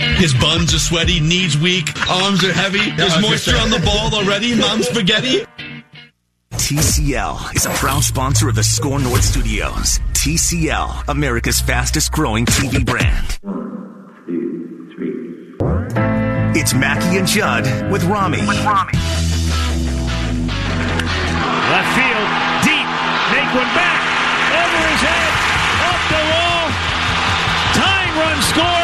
His buns are sweaty, knees weak, arms are heavy. There's moisture on the ball already. Mom's spaghetti. TCL is a proud sponsor of the Score North Studios. TCL, America's fastest growing TV brand. One, two, three. It's Mackey and Judd with Rami. With Rami. Left field, deep, make one back, over his head, up the wall. Tying run scores.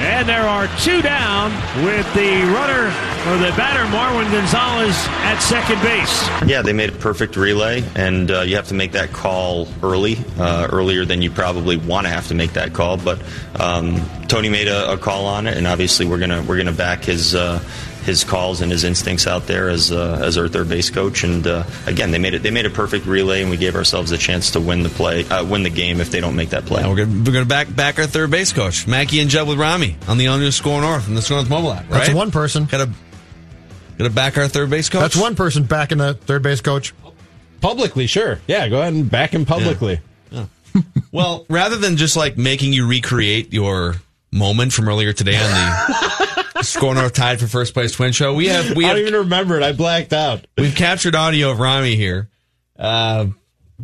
And there are two down with the runner or the batter, Marwin Gonzalez, at second base. Yeah, they made a perfect relay, and uh, you have to make that call early, uh, earlier than you probably want to have to make that call. But um, Tony made a, a, call on it, and obviously we're gonna we're gonna back his. Uh, his calls and his instincts out there as uh, as our third base coach. And uh, again, they made it they made a perfect relay, and we gave ourselves a chance to win the play, uh, win the game if they don't make that play. Yeah, we're gonna, back back our third base coach, Mackey and Judd with Rami on the on Score North and the Score North mobile app. Right? That's one person. Got to got to back our third base coach. That's one person backing the third base coach. Publicly, sure. Yeah, go ahead and back him publicly. Yeah. Yeah. well, rather than just like making you recreate your moment from earlier today on the Score North tied for first place twin show. We have we I have, don't even remember it. I blacked out. We've captured audio of Rami here. Uh,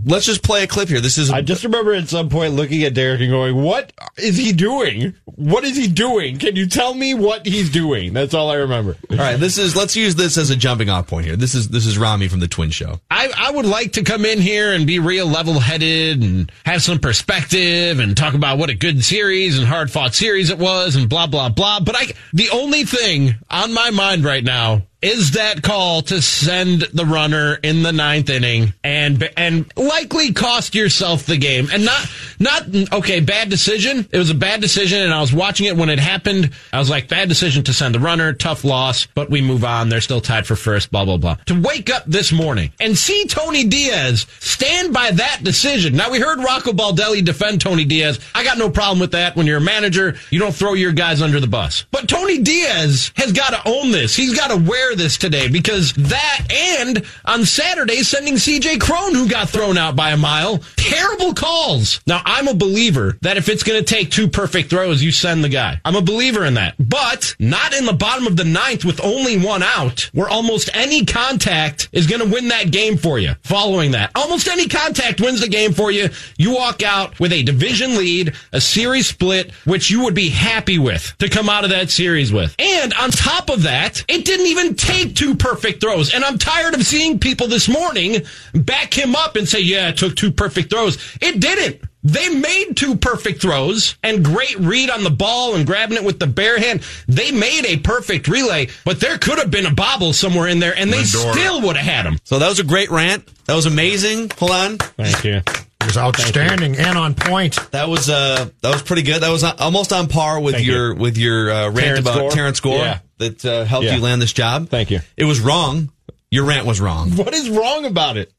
let's just play a clip here. This is. I just remember at some point looking at Derek and going, "What is he doing? What is he doing? Can you tell me what he's doing?" That's all I remember. All right, this is. Let's use this as a jumping off point here. This is this is Rami from the Twin Show. I I would like to come in here and be real level headed and have some perspective and talk about what a good series and hard fought series it was and blah blah blah. But I the only thing on my mind right now is that call to send the runner in the ninth inning and and likely cost yourself the game. And not not okay bad decision. It was a bad decision and I was watching it when it happened. I was like bad decision to send the runner tough loss but we move on. They're still tied for first blah blah blah. To wake up this morning and see Tony Diaz stand by that decision. Now we heard Rocco Baldelli defend Tony Diaz. I got no problem with that. When you're a manager you don't throw your guys under the bus. But Tony Diaz has got to own this. He's got to wear this today because that and on Saturday sending CJ Cron who got thrown out by a mile. Terrible calls. Now I'm a believer that if it's going to take two perfect throws, you send the guy. I'm a believer in that, but not in the bottom of the ninth with only one out where almost any contact is going to win that game for you. Following that, almost any contact wins the game for you. You walk out with a division lead, a series split, which you would be happy with to come out of that series with. And on top of that, it didn't even take two perfect throws. And I'm tired of seeing people this morning back him up and say, yeah, it took two perfect throws. It didn't. They made two perfect throws and great read on the ball and grabbing it with the bare hand. They made a perfect relay, but there could have been a bobble somewhere in there and they Lindor. still would have had him. So that was a great rant. That was amazing. Hold on. Thank you. It was outstanding and on point. That was uh that was pretty good. That was almost on par with Thank your you. with your uh, rant Terrence about Gore? Terrence Gore Yeah. That uh, helped Yeah. you land this job. Thank you. It was wrong. Your rant was wrong. What is wrong about it?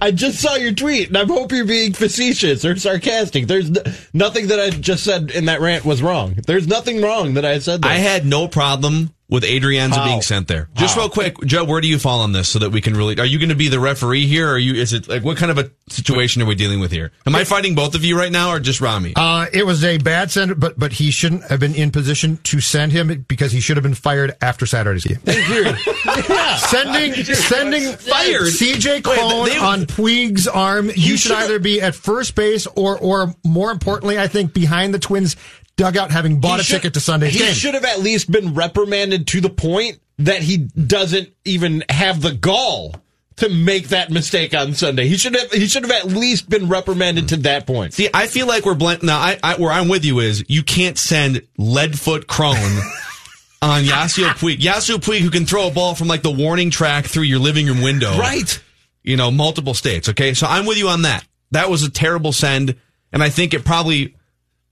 I just saw your tweet, and I hope you're being facetious or sarcastic. There's n- nothing that I just said in that rant was wrong. There's nothing wrong that I said. There. I had no problem with Adrianza How? being sent there. Just How? real quick, Joe, where do you fall on this so that we can really? Are you going to be the referee here? Or are you? Is it like what kind of a situation are we dealing with here? Am I fighting both of you right now, or just Rami? Uh, it was a bad send, but but he shouldn't have been in position to send him because he should have been fired after Saturday's game. Thank you. yeah. Sending sending Fired? CJ Wait, they- on Puig's arm. You should should've- either be at first base or or more importantly, I think behind the Twins dugout, having bought He a should- ticket to Sunday's he game. should have at least been reprimanded to the point that he doesn't even have the gall to make that mistake on Sunday. He should have. He should have at least been reprimanded to that point. See, I feel like we're blend. Now, I, I where I'm with you is you can't send Leadfoot Cron on Yasiel Puig. Yasiel Puig, who can throw a ball from like the warning track through your living room window, Right. You know, multiple states. Okay, so I'm with you on that. That was a terrible send. And I think it probably,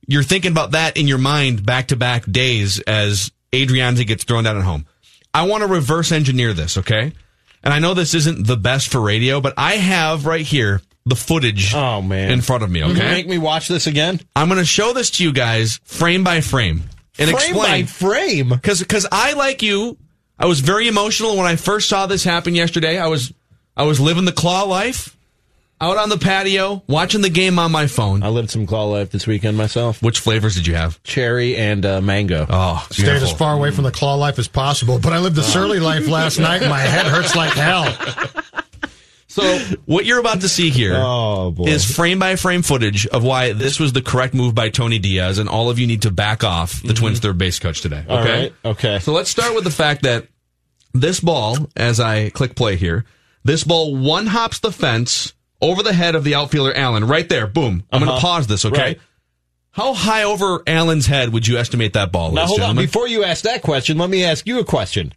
you're thinking about that in your mind back to back days as Adrianza gets thrown down at home. I want to reverse engineer this, okay? And I know this isn't the best for radio, but I have right here the footage Oh man. in front of me, okay? make me watch this again? I'm going to show this to you guys frame by frame and frame explain. by frame. Because because I like you, I was very emotional when I first saw this happen yesterday. I was I was living the claw life, out on the patio, watching the game on my phone. I lived some claw life this weekend myself. Which flavors did you have? Cherry and uh, mango. Oh, Stayed as far away from the claw life as possible. But I lived the surly life last night. and My head hurts like hell. So what you're about to see here is Oh, boy. frame by frame footage of why this was the correct move by Tony Diaz, and all of you need to back off the Twins third base coach today. Okay. All right. Okay. So let's start with the fact that this ball, as I click play here, this ball one hops the fence over the head of the outfielder Allen. Right there. Boom. I'm going Uh-huh. to pause this, okay? Right. How high over Allen's head would you estimate that ball is? Now is, hold on. Before you ask that question, let me ask you a question.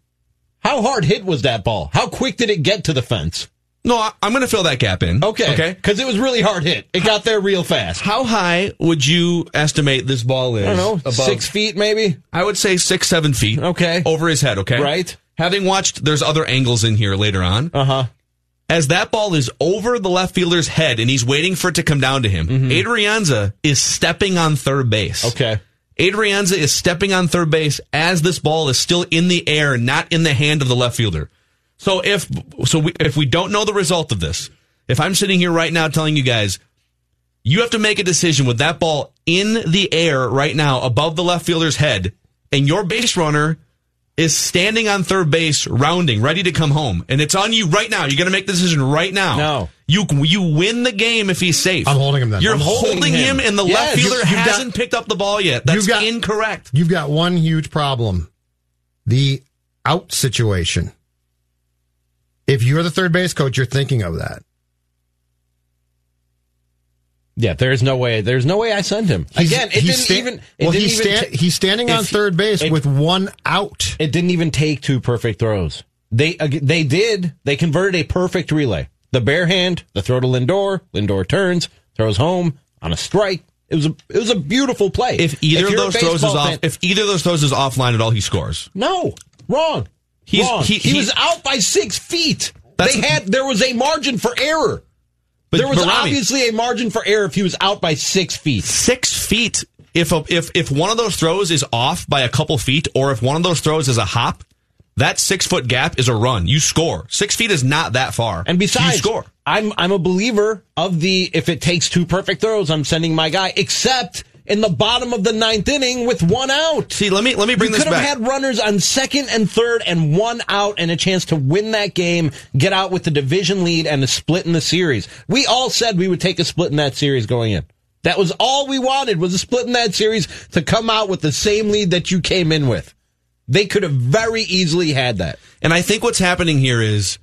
How hard hit was that ball? How quick did it get to the fence? no, I, I'm going to fill that gap in. Okay. Okay. Because it was really hard hit. It got there real fast. How high would you estimate this ball is? I don't know. above- Six feet maybe? I would say six, seven feet. Okay. Over his head, okay? Right. Having watched, there's other angles in here later on. Uh huh. As that ball is over the left fielder's head and he's waiting for it to come down to him, Adrianza is stepping on third base. Mm-hmm. Okay. Adrianza is stepping on third base as this ball is still in the air, not in the hand of the left fielder. So if so, we, if we don't know the result of this, if I'm sitting here right now telling you guys, you have to make a decision with that ball in the air right now above the left fielder's head, and your base runner is standing on third base, rounding, ready to come home, and it's on you right now. You got to make the decision right now. No. you you win the game if he's safe. I'm holding him then. You're I'm holding, holding him. him. and the Yes. left fielder You- you've got- hasn't picked up the ball yet. That's You've got- incorrect. You've got one huge problem the out situation. If you're the third base coach, you're thinking of that. Yeah, there's no way. There's no way I send him. He's- Again, it didn't sta- even. It well, didn't he's, even sta- he's standing on third base it- with one out. It didn't even take two perfect throws. They uh, they did. They converted a perfect relay. The bare hand, the throw to Lindor. Lindor turns, throws home on a strike. It was a it was a beautiful play. If either of you're a those throws is off, fan- if either of those throws is offline at all, he scores. no, wrong. He's- wrong. he- He, he- was out by six feet. They had there was a margin for error. But there was obviously a margin for error if he was out by six feet. six feet. If a, if if one of those throws is off by a couple feet, or if one of those throws is a hop, that six foot gap is a run. You score. Six feet is not that far. And besides, you score. I'm I'm a believer of the if it takes two perfect throws, I'm sending my guy. Except in the bottom of the ninth inning with one out. See, let me let me bring this up. you this could have back. had runners on second and third and one out and a chance to win that game, get out with the division lead and a split in the series. We all said we would take a split in that series going in. That was all we wanted was a split in that series to come out with the same lead that you came in with. They could have very easily had that. And I think what's happening here is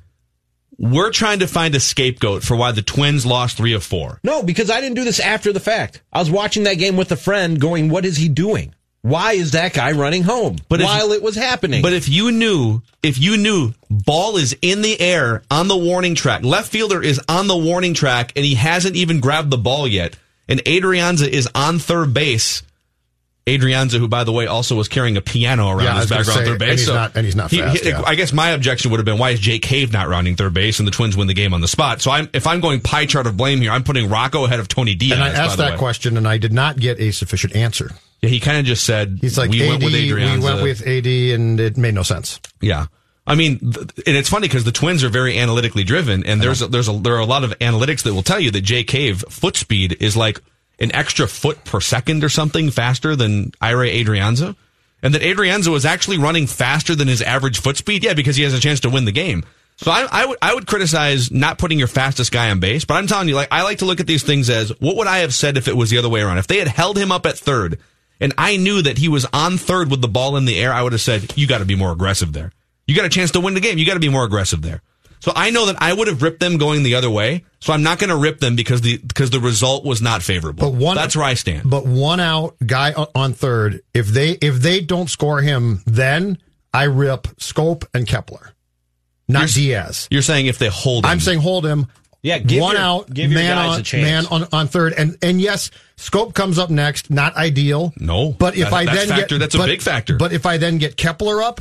we're trying to find a scapegoat for why the Twins lost three of four. No, because I didn't do this after the fact. I was watching that game with a friend going, what is he doing? Why is that guy running home? But if- while it was happening. But if you knew, if you knew ball is in the air on the warning track, left fielder is on the warning track and he hasn't even grabbed the ball yet, and Adrianza is on third base. Adrianza, who by the way also was carrying a piano around Yeah, his background say, third base, and he's not- and he's not fast, yeah. I guess my objection would have been why is Jake Cave not rounding third base and the Twins win the game on the spot. So I'm if I'm going pie chart of blame here, I'm putting Rocco ahead of Tony Diaz. And I asked that way. question, and I did not get a sufficient answer. Yeah, he kind of just said He's like, we AD, went with Adrianza. we went with AD, and it made no sense. Yeah. I mean, and it's funny because the Twins are very analytically driven, and there's a, there's a, there are a lot of analytics that will tell you that Jake Cave foot speed is like an extra foot per second or something faster than Ehire Adrianza, and that Adrianza was actually running faster than his average foot speed. Yeah, because he has a chance to win the game. So I, I would I would criticize not putting your fastest guy on base, but I'm telling you, like I like to look at these things as what would I have said if it was the other way around? If they had held him up at third, and I knew that he was on third with the ball in the air, I would have said, "You got to be more aggressive there. You got a chance to win the game. You got to be more aggressive there." So I know that I would have ripped them going the other way. So I'm not going to rip them because the because the result was not favorable. But one, that's where I stand. But one out guy on third. If they if they don't score him, then I rip Schoop and Kepler, not Diaz. You're saying if they hold, him. I'm saying hold him. Yeah, give one your- out, give your man guys on a chance. man on, on third, and and yes, Schoop comes up next. Not ideal. No, but if That- I that's then factor- get that's a but- big factor. But if I then get Kepler up,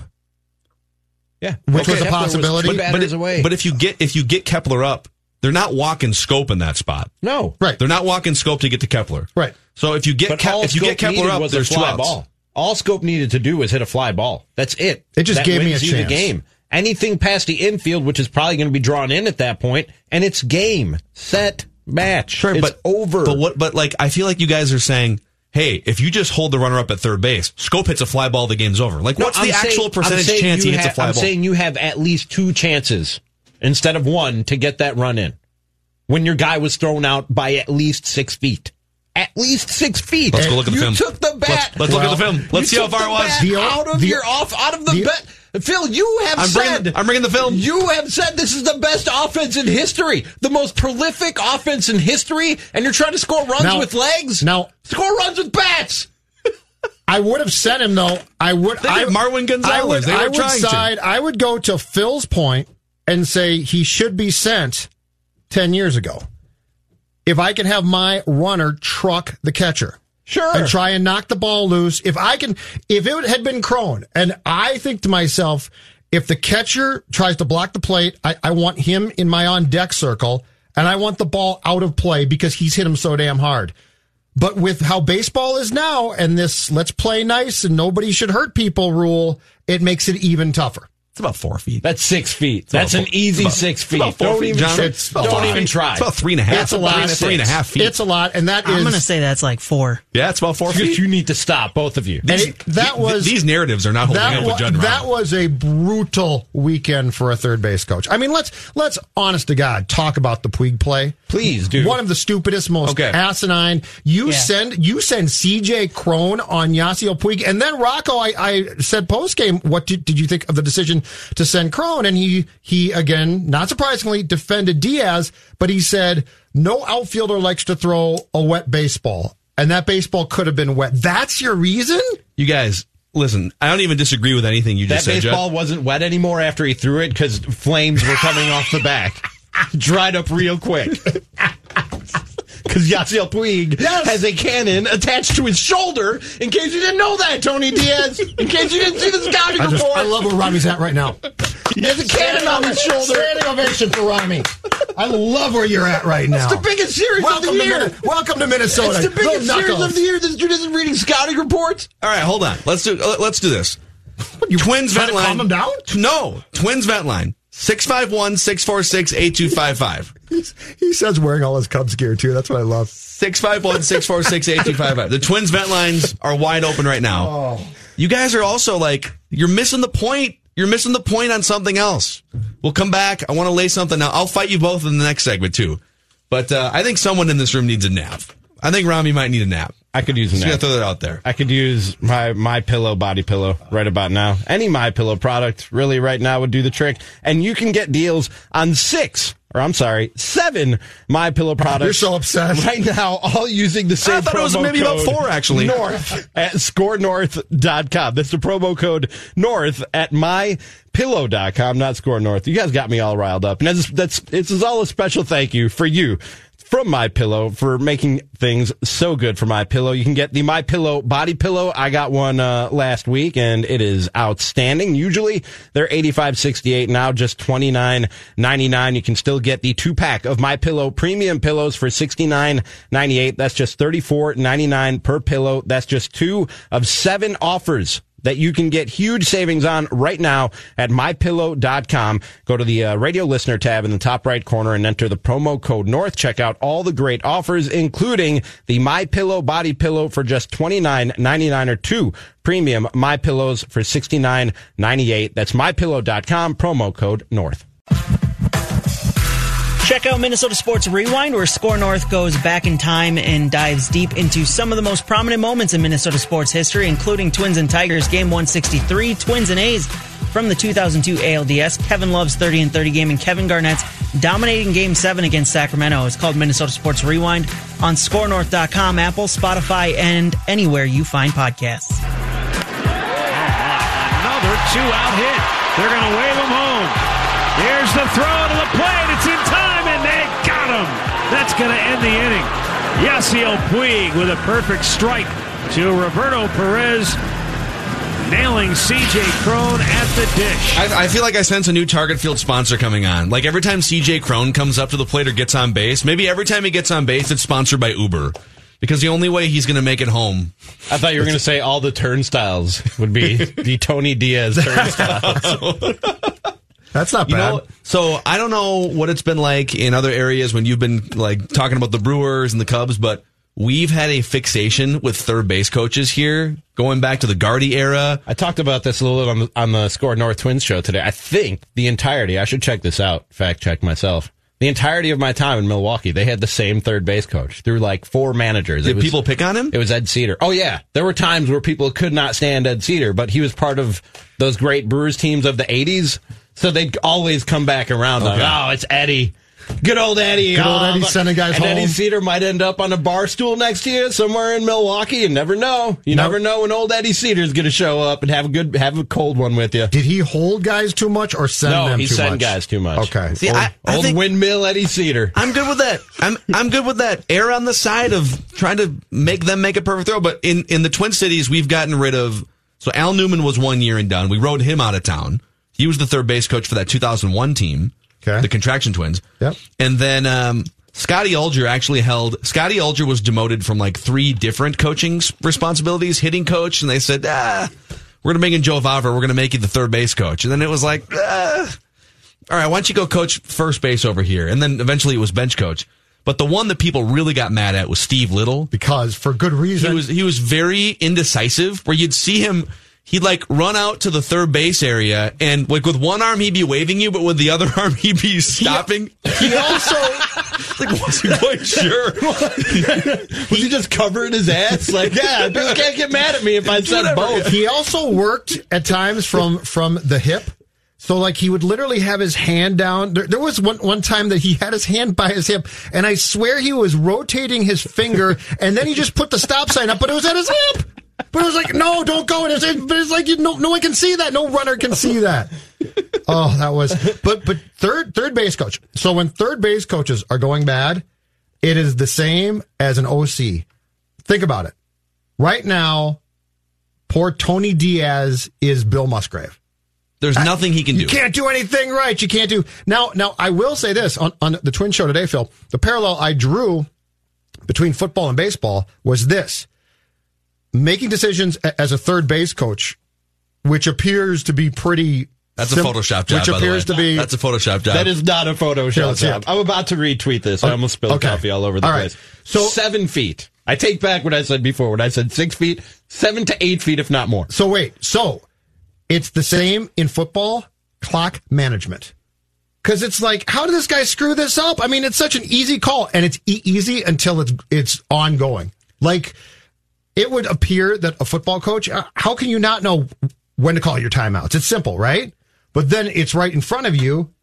Yeah, which was a Kepler possibility. two but, batters it- away. but if you get if you get Kepler up, they're not walking Schoop in that spot. no, right, They're not walking Schoop to get to Kepler. right. So if you get Ke- if you get Kepler up, was there's two outs. ball. All Schoop needed to do was hit a fly ball. That's it. It just That gave me a you the chance. game. Anything past the infield, which is probably going to be drawn in at that point, and it's game, set, match. Sure, it's but over. But what? But like, I feel like you guys are saying, "Hey, if you just hold the runner up at third base, Schoop hits a fly ball, the game's over." Like, No, what's I'm the actual saying- I'm percentage chance he hits a fly I'm ball? saying you have at least two chances instead of one to get that run in. When your guy was thrown out by at least six feet. At least six feet. Let's go look at the you film. took the bat. Let's- let's look at the film. Let's see how far the it was. bat The- out of the- your off out of the, the- bet. Phil, you have I'm said bringing- I'm bringing the film. You have said this is the best offense in history, the most prolific offense in history, and you're trying to score runs Now- with legs. now- score runs with bats. I would have sent him though. I would. They I, did Marwin Gonzalez. I would, They were I would trying to. side. I would go to Phil's point and say he should be sent ten years ago. If I can have my runner truck the catcher. Sure. And try and knock the ball loose. If I can, if it had been Cron, and I think to myself, if the catcher tries to block the plate, I, I want him in my on deck circle, and I want the ball out of play because he's hit him so damn hard. But with how baseball is now and this let's play nice and nobody should hurt people rule, it makes it even tougher. It's about four feet. That's six feet. That's about an easy about- six it's feet. about four Don't feet, even, John. try- It's about don't four even try. It's about three and a half. It's a lot. Three and a half feet. It's a lot, and that is I'm going to say that's like four. yeah, it's about four You, feet. you need to stop, both of you. and it, that Th- was these narratives are not holding up wa- with Judd that was a brutal weekend for a third base coach. I mean, let's let's honest to God talk about the Puig play. Please, dude. One of the stupidest, most Okay. asinine. You Yeah. send you send C.J. Cron on Yasiel Puig, and then Rocco. I, I said post game, what did, did you think of the decision to send Cron? And he he again, not surprisingly, defended Diaz, but he said no outfielder likes to throw a wet baseball, and that baseball could have been wet. That's your reason? You guys, listen. I don't even disagree with anything you That just said, That baseball Judd. wasn't wet anymore after he threw it because flames were coming off the back. Dried up real quick. Because Yasiel Puig has a cannon attached to his shoulder. In case you didn't know that, Tony Diaz. In case you didn't see the scouting I just report, I love where Rami's at right now. he has a cannon on his shoulder. Standing ovation for Rami. I love where you're at right now. It's the biggest series welcome of the to year. Min- welcome to Minnesota. It's the biggest Little series knuckles. of the year. This dude isn't reading scouting reports. All right, hold on. Let's do uh, let's do this. You Twins trying vent to line. calm him down? No, Twins vent line. 651-646-8255. He says wearing all his Cubs gear too. That's what I love. 651-646-8255. The Twins vent lines are wide open right now. Oh. You guys are also like you're missing the point. You're missing the point on something else. We'll come back. I want to lay something out. I'll fight you both in the next segment too. But uh, I think someone in this room needs a nap. I think Rami might need a nap. I could use a Just nap. gotta throw that out there. I could use my my pillow body pillow right about now. Any my pillow product really right now would do the trick. And you can get deals on six or I'm sorry, seven my pillow products. You're so upset. right now, all using the same I thought it was maybe about four, actually. North at scorenorth.com. That's the promo code North at mypillow.com, not score North. You guys got me all riled up. And that's that's it's all a special thank you for you from My Pillow for making things so good for My Pillow. You can get the My Pillow body pillow. I got one uh, last week and it is outstanding. Usually they're 85.68 now just 29.99. You can still get the two pack of My Pillow premium pillows for 69.98. That's just 34.99 per pillow. That's just two of seven offers that you can get huge savings on right now at mypillow.com. Go to the uh, radio listener tab in the top right corner and enter the promo code North. Check out all the great offers, including the My Pillow body pillow for just $29.99 or two premium My Pillows for $69.98. That's mypillow.com, promo code North. Check out Minnesota Sports Rewind, where Score North goes back in time and dives deep into some of the most prominent moments in Minnesota sports history, including Twins and Tigers Game 163, Twins and A's from the 2002 ALDS, Kevin Love's 30 and 30 game, and Kevin Garnett's dominating Game 7 against Sacramento. It's called Minnesota Sports Rewind on ScoreNorth.com, Apple, Spotify, and anywhere you find podcasts. Another two out hit. They're going to wave him home. Here's the throw to the plate. It's in him. That's going to end the inning. Yasiel Puig with a perfect strike to Roberto Perez, nailing CJ Cron at the dish. I, I feel like I sense a new Target Field sponsor coming on. Like every time CJ Cron comes up to the plate or gets on base, maybe every time he gets on base, it's sponsored by Uber. Because the only way he's going to make it home. I thought you were going to say all the turnstiles would be the Tony Diaz turnstiles. That's not You bad. know, so I don't know what it's been like in other areas when you've been like talking about the Brewers and the Cubs, but we've had a fixation with third base coaches here, going back to the Gardy era. I talked about this a little bit on the, on the Score North Twins show today. I think the entirety, I should check this out, fact check myself. The entirety of my time in Milwaukee, they had the same third base coach through like four managers. Did was- people pick on him? It was Ed Sedar. Oh yeah, there were times where people could not stand Ed Sedar, but he was part of those great Brewers teams of the '80s, so they'd always come back around. on, Okay. oh, it's Eddie. Good old Eddie. Good old Oh, Eddie but- sending guys and home. Eddie Sedar might end up on a bar stool next to you somewhere in Milwaukee. You never know. You No. never know when old Eddie Sedar's going to show up and have a good, have a cold one with you. Did he hold guys too much or send no, them he too sent much? guys too much. Okay. See, old, I- I old think- windmill Eddie Sedar. I'm good with that. I'm I'm good with that. Err on the side of trying to make them make a perfect throw. But in in the Twin Cities, we've gotten rid of. So Al Newman was one year and done. We rode him out of town. He was the third base coach for that 2001 team, Okay. the Contraction Twins. Yep. And then um, Scotty Ullger actually held. Scotty Ullger was demoted from like three different coaching responsibilities, hitting coach, and they said, ah, we're gonna make in Joe Vavra. We're gonna make you the third base coach. And then it was like, ah, all right, why don't you go coach first base over here? And then eventually it was bench coach. But the one that people really got mad at was Steve Liddle. Because for good reason. He was he was very indecisive. Where you'd see him, he'd like run out to the third base area, and like with one arm he'd be waving you, but with the other arm he'd be stopping. he also like wasn't quite sure. Was he just covering his ass? Like, yeah, people can't get mad at me if I said both. he also worked at times from from the hip. So like he would literally have his hand down. There, there was one one time that he had his hand by his hip, and I swear he was rotating his finger, and then he just put the stop sign up, but it was at his hip. But it was like, no, don't go. And it's, but it's like, you, no, no one can see that. No runner can see that. Oh, that was. But but third third base coach. So when third base coaches are going bad, it is the same as an OC. Think about it. Right now, poor Tony Diaz is Bill Musgrave. There's nothing he can do. You can't do anything right. You can't do now. Now I will say this on, on the Twin Show today, Phil. The parallel I drew between football and baseball was this: making decisions as a third base coach, which appears to be pretty. That's a sim- Photoshop job. Which by the appears way. to be That's a Photoshop job. That is not a Here, Photoshop let's job. it. I'm about to retweet this. I almost spilled Okay. coffee all over the All right. place. So- seven feet. I take back what I said before. When I said six feet, seven to eight feet, if not more. So wait, so it's the same in football clock management. Cause it's like, how did this guy screw this up? I mean, it's such an easy call and it's e- easy until it's, it's ongoing. Like it would appear that a football coach, uh, how can you not know when to call your timeouts? It's simple, right? But then it's right in front of you.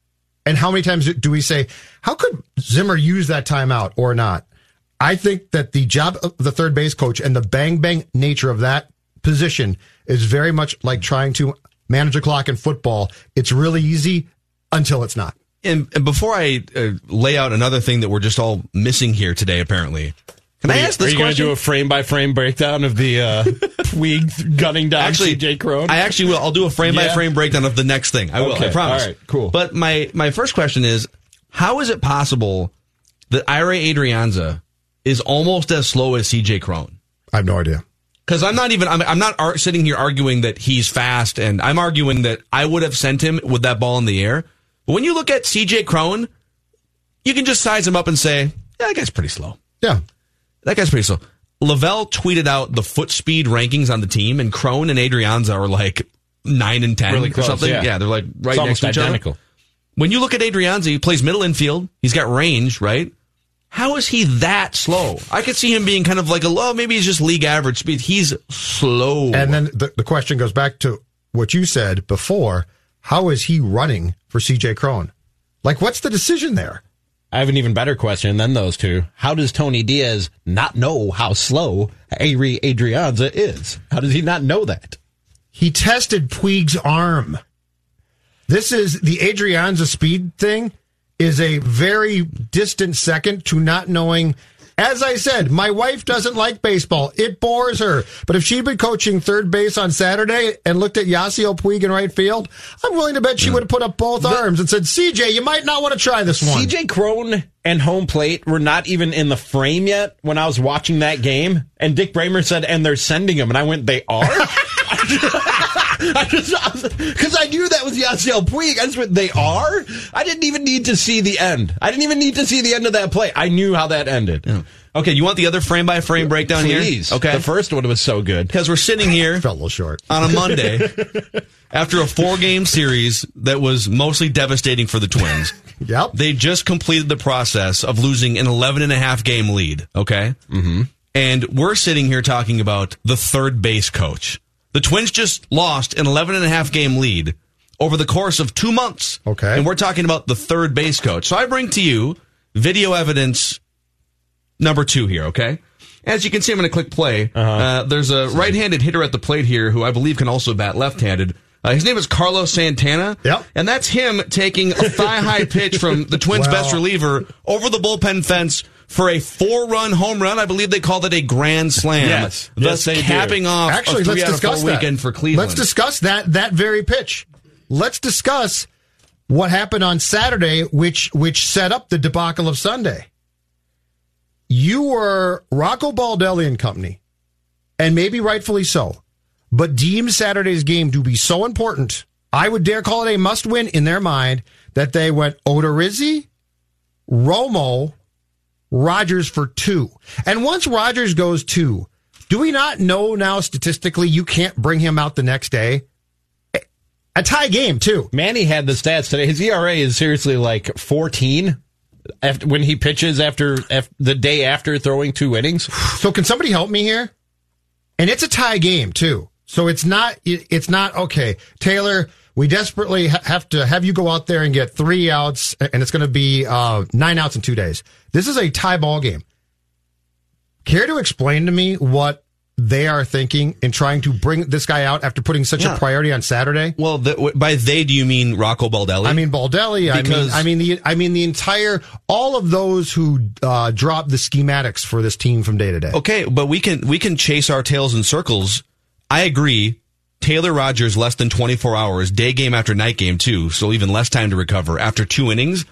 And how many times do we say, how could Zimmer use that timeout or not? I think that the job of the third base coach and the bang bang nature of that position is very much like trying to manage a clock in football. It's really easy until it's not. and, and before I uh, lay out another thing that we're just all missing here today, apparently, can I ask Are this you going to do a frame by frame breakdown of the uh, Puig gunning down actually, CJ Cron? I actually will. I'll do a frame by frame breakdown of the next thing. I will. Okay, I promise. all right, cool. But my my first question is, how is it possible that Ehire Adrianza is almost as slow as CJ Cron? I have no idea. Because I'm not even. I'm, I'm not ar- sitting here arguing that he's fast, and I'm arguing that I would have sent him with that ball in the air. But when you look at CJ Cron, you can just size him up and say, "Yeah, that guy's pretty slow." Yeah. That guy's pretty slow. Lavelle tweeted out the foot speed rankings on the team, and Cron and Adrianza are like nine and ten Really or something. yeah. they're like right It's next almost to each identical. other. When you look at Adrianza, he plays middle infield. He's got range, right? How is he that slow? I could see him being kind of like a low, maybe he's just league average speed. He's slow. And then the, the question goes back to what you said before. How is he running for CJ Cron? Like, what's the decision there? I have an even better question than those two. How does Tony Diaz not know how slow Ehire Adrianza is? How does he not know that? He tested Puig's arm. This is the Adrianza speed thing is a very distant second to not knowing. As I said, my wife doesn't like baseball. It bores her. But if she'd been coaching third base on Saturday and looked at Yasiel Puig in right field, I'm willing to bet she would have put up both arms and said, CJ, you might not want to try this one. CJ Cron and home plate were not even in the frame yet when I was watching that game. And Dick Bremer said, and they're sending him. And I went, they are? I just, because I knew that was Yasiel Puig. I just went, they are? I didn't even need to see the end. I didn't even need to see the end of that play. I knew how that ended. Okay, you want the other frame by frame breakdown Please. here? Okay. The first one was so good. Because we're sitting here Fell a little short. on a Monday after a four game series that was mostly devastating for the Twins. Yep. They just completed the process of losing an 11 and a half game lead. Okay. Mm-hmm. And we're sitting here talking about the third base coach. The Twins just lost an 11 and a half game lead over the course of two months. Okay. And we're talking about the third base coach. So I bring to you video evidence number two here. Okay. As you can see, I'm going to click play. uh there's a right-handed hitter at the plate here who I believe can also bat left-handed. Uh, his name is Carlos Santana. Yep. And that's him taking a thigh-high pitch from the Twins' Well- best reliever over the bullpen fence for a four-run home run. I believe they called it a grand slam. Yes. Thus Yes, they do. capping off Actually, let's four discuss that. weekend for Cleveland. Let's discuss that that very pitch. Let's discuss what happened on Saturday, which which set up the debacle of Sunday. You were Rocco Baldelli and company, and maybe rightfully so, but deemed Saturday's game to be so important, I would dare call it a must-win in their mind that they went Odorizzi, Romo, Rogers for two. And once Rogers goes two, do we not know now statistically you can't bring him out the next day? A tie game too. Manny had the stats today. His ERA is seriously like 14 after, when he pitches after, af the day after throwing two innings. So can somebody help me here? And it's a tie game too. So it's not it's not okay. Taylor, we desperately ha- have to have you go out there and get three outs, and it's going to be uh, nine outs in two days. This is a tie ball game. Care to explain to me what they are thinking in trying to bring this guy out after putting such Yeah. a priority on Saturday? well, the, by they, do you mean Rocco Baldelli? I mean Baldelli. Because- I mean, I mean the I mean the entire all of those who uh, drop the schematics for this team from day to day. Okay, but we can we can chase our tails in circles. I agree. Taylor Rogers less than 24 hours, day game after night game too, so even less time to recover after two innings.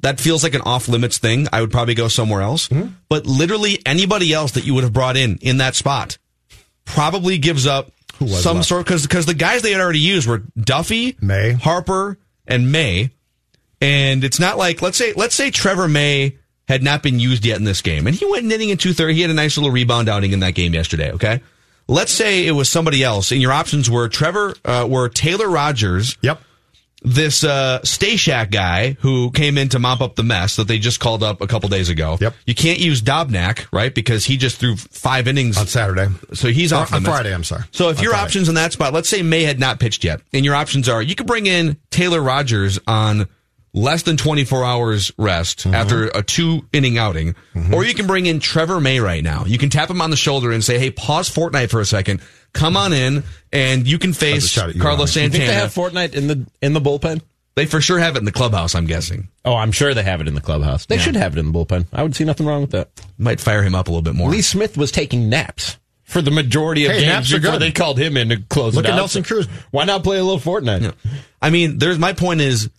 That feels like an off limits thing. I would probably go somewhere else. Hmm? But literally anybody else that you would have brought in in that spot probably gives up some left? sort because because the guys they had already used were Duffy, May. Harper, and May. And it's not like let's say let's say Trevor May had not been used yet in this game, and he went knitting in two thirty. He had a nice little rebound outing in that game yesterday. Okay, let's say it was somebody else, and your options were Trevor, uh, were Taylor Rogers, Yep. this uh, guy who came in to mop up the mess that they just called up a couple days ago. Yep. You can't use Dobnak, right? Because he just threw five innings On Saturday. so he's off Or on. Friday, I'm sorry. So if On your Friday. options in that spot, let's say May had not pitched yet, and your options are you could bring in Taylor Rogers on less than 24 hours rest Mm-hmm. after a two inning outing, or you can bring in Trevor May right now. You can tap him on the shoulder and say, "Hey, pause Fortnite for a second. Come on in, and you can face you, Carlos Ronnie. You think they have Fortnite in the in the bullpen? They for sure have it in the clubhouse. I'm guessing. Oh, I'm sure they have it in the clubhouse. They should have it in the bullpen. I would see nothing wrong with that. Might fire him up a little bit more. Lee Smith was taking naps for the majority of Hey, games naps are before good. they called him in to close Look it at. Nelson Cruz. Why not play a little Fortnite? I mean, there's my point is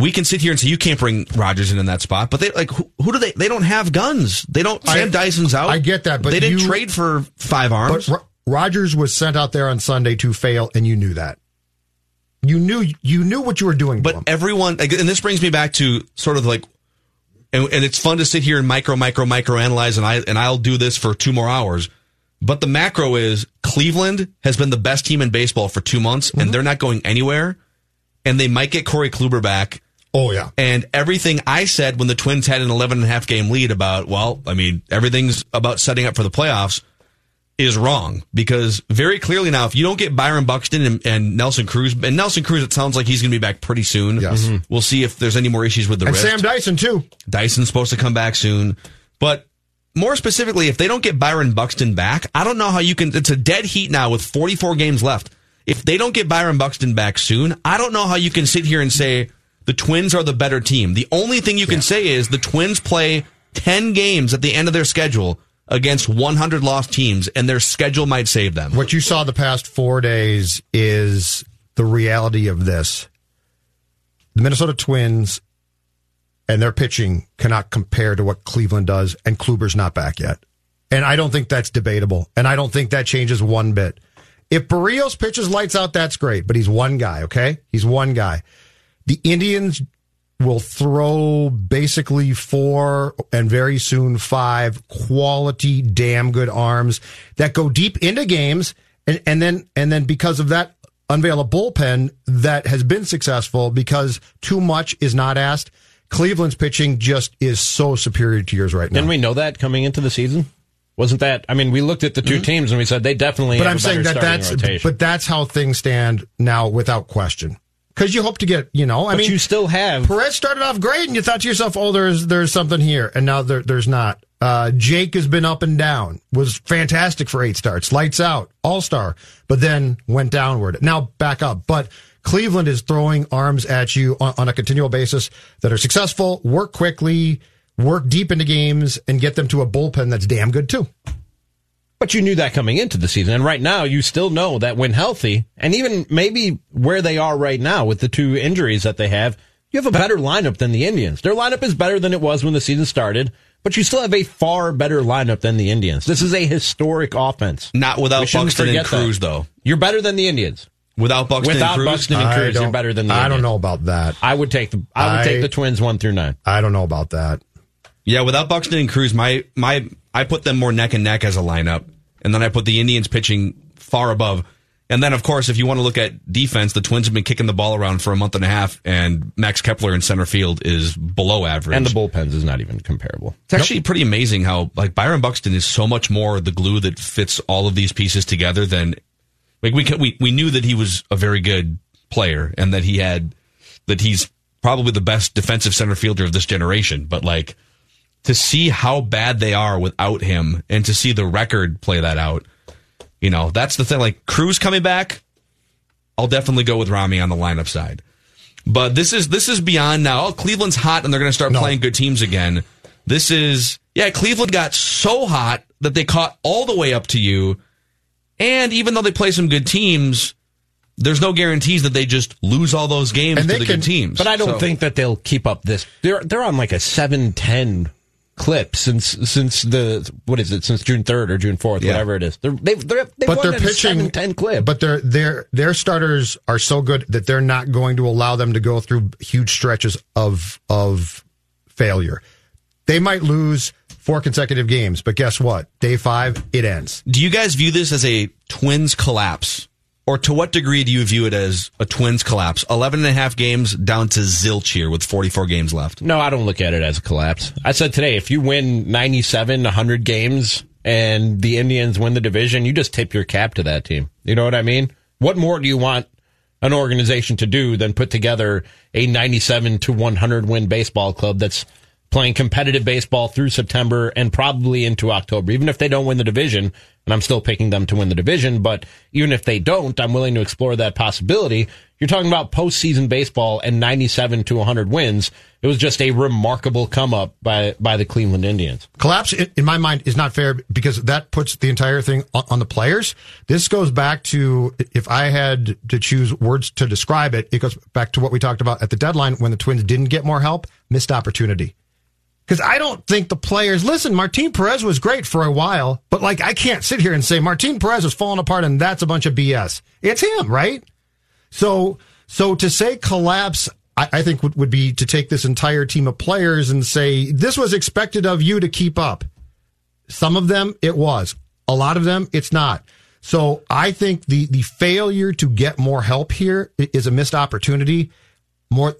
we can sit here and say you can't bring Rogers in in that spot, but they like who, who do they? They don't have guns. They don't. I- Sam Dyson's out. I get that, but they didn't you- trade for five arms. But Ro- Rogers was sent out there on Sunday to fail, and you knew that. You knew you knew what you were doing. But everyone, and this brings me back to sort of like, and, and it's fun to sit here and micro, micro, micro analyze, and I and I'll do this for two more hours. But the macro is Cleveland has been the best team in baseball for two months, Mm-hmm. and they're not going anywhere. And they might get Corey Kluber back. Oh yeah, And everything I said when the Twins had an 11 and a half game lead about, well, I mean, everything's about setting up for the playoffs is wrong because very clearly now, if you don't get Byron Buxton and, and Nelson Cruz, and Nelson Cruz, it sounds like he's going to be back pretty soon. Yes. Mhm. We'll see if there's any more issues with the and wrist. Sam Dyson too. Dyson's supposed to come back soon. But more specifically, if they don't get Byron Buxton back, I don't know how you can. It's a dead heat now with 44 games left. If they don't get Byron Buxton back soon, I don't know how you can sit here and say the Twins are the better team. The only thing you can say is the Twins play 10 games at the end of their schedule against 100 lost teams, and their schedule might save them. What you saw the past four days is the reality of this. The Minnesota Twins and their pitching cannot compare to what Cleveland does, and Kluber's not back yet. And I don't think that's debatable. And I don't think that changes one bit. If Berrios pitches lights out, that's great, but he's one guy, okay? He's one guy. The Indians will throw basically four and very soon five quality, damn good arms that go deep into games. And, and then, and then because of that, unveil a bullpen that has been successful because too much is not asked. Cleveland's pitching just is so superior to yours right now. Didn't we know that coming into the season? Wasn't that? I mean, we looked at the 2 teams and we said they definitely. Mm-hmm. but I'm saying that that's rotation. but that's how things stand now without question. Because you hope to get, you know, I But mean, you still have Perez started off great, and you thought to yourself, "Oh, there's there's something here," and now there, there's not. Uh, Jake has been up and down. Was fantastic for eight starts, lights out, all star, but then went downward. Now back up, but. Cleveland is throwing arms at you on, on a continual basis that are successful, work quickly, work deep into games, and get them to a bullpen that's damn good too. But you knew that coming into the season. And right now, you still know that when healthy, and even maybe where they are right now with the two injuries that they have, you have a better lineup than the Indians. Their lineup is better than it was when the season started, but you still have a far better lineup than the Indians. This is a historic offense. Not without shouldn't Buxton and forget that. Cruz, though. You're better than the Indians. Without Buxton Without and Cruz, Buxton and Cruz, you're better than the I don't know about that. I would take the I would I- take the Twins one through nine. I don't know about that. Yeah, without Buxton and Cruz, my my I put them more neck and neck as a lineup, and then I put the Indians pitching far above. And then, of course, if you want to look at defense, the Twins have been kicking the ball around for a month and a half, and Max Kepler in center field is below average. And the bullpens is not even comparable. It's actually pretty amazing how like Byron Buxton is so much more the glue that fits all of these pieces together than like we we we knew that he was a very good player and that he had that he's probably the best defensive center fielder of this generation, but like to see how bad they are without him and to see the record play that out, you know, that's the thing. Like Cruz coming back, I'll definitely go with Rami on the lineup side. But this is this is beyond now. Oh, Cleveland's hot and they're going to start No. playing good teams again. This is yeah, Cleveland got so hot that they caught all the way up to you. And even though they play some good teams, there's no guarantees that they just lose all those games And to they the can- good teams. But I don't So- think that they'll keep up this. They're they're on like a seven ten clip since since the what is it since June third or June fourth Yeah. whatever it is. They're they've they're, they've but won they're pitching 7-10 clip. But their their their starters are so good that they're not going to allow them to go through huge stretches of of failure. They might lose four consecutive games, but guess what? Day five, it ends. Do you guys view this as a twins collapse? Or to what degree do you view it as a twins collapse? 11 and a half games down to zilch here with 44 games left. no, I don't look at it as a collapse. I said today, if you win 97, 100 games and the Indians win the division, you just tip your cap to that team. You know what I mean? What more do you want an organization to do than put together a 97 to 100 win baseball club that's playing competitive baseball through September and probably into October. Even if they don't win the division, and I'm still picking them to win the division, but even if they don't, I'm willing to explore that possibility. You're talking about postseason baseball and 97 to 100 wins. It was just a remarkable come up by by the Cleveland Indians. Collapse, in my mind, is not fair because that puts the entire thing on the players. This goes back to if I had to choose words to describe it, it goes back to what we talked about at the deadline when the Twins didn't get more help, missed opportunity. Because I don't think the players listen. Martin Perez was great for a while, but like I can't sit here and say Martin Perez is falling apart and that's a bunch of BS. It's him, right? So, so to say collapse, I, I think would, would be to take this entire team of players and say this was expected of you to keep up. Some of them it was, a lot of them it's not. So I think the the failure to get more help here is a missed opportunity, more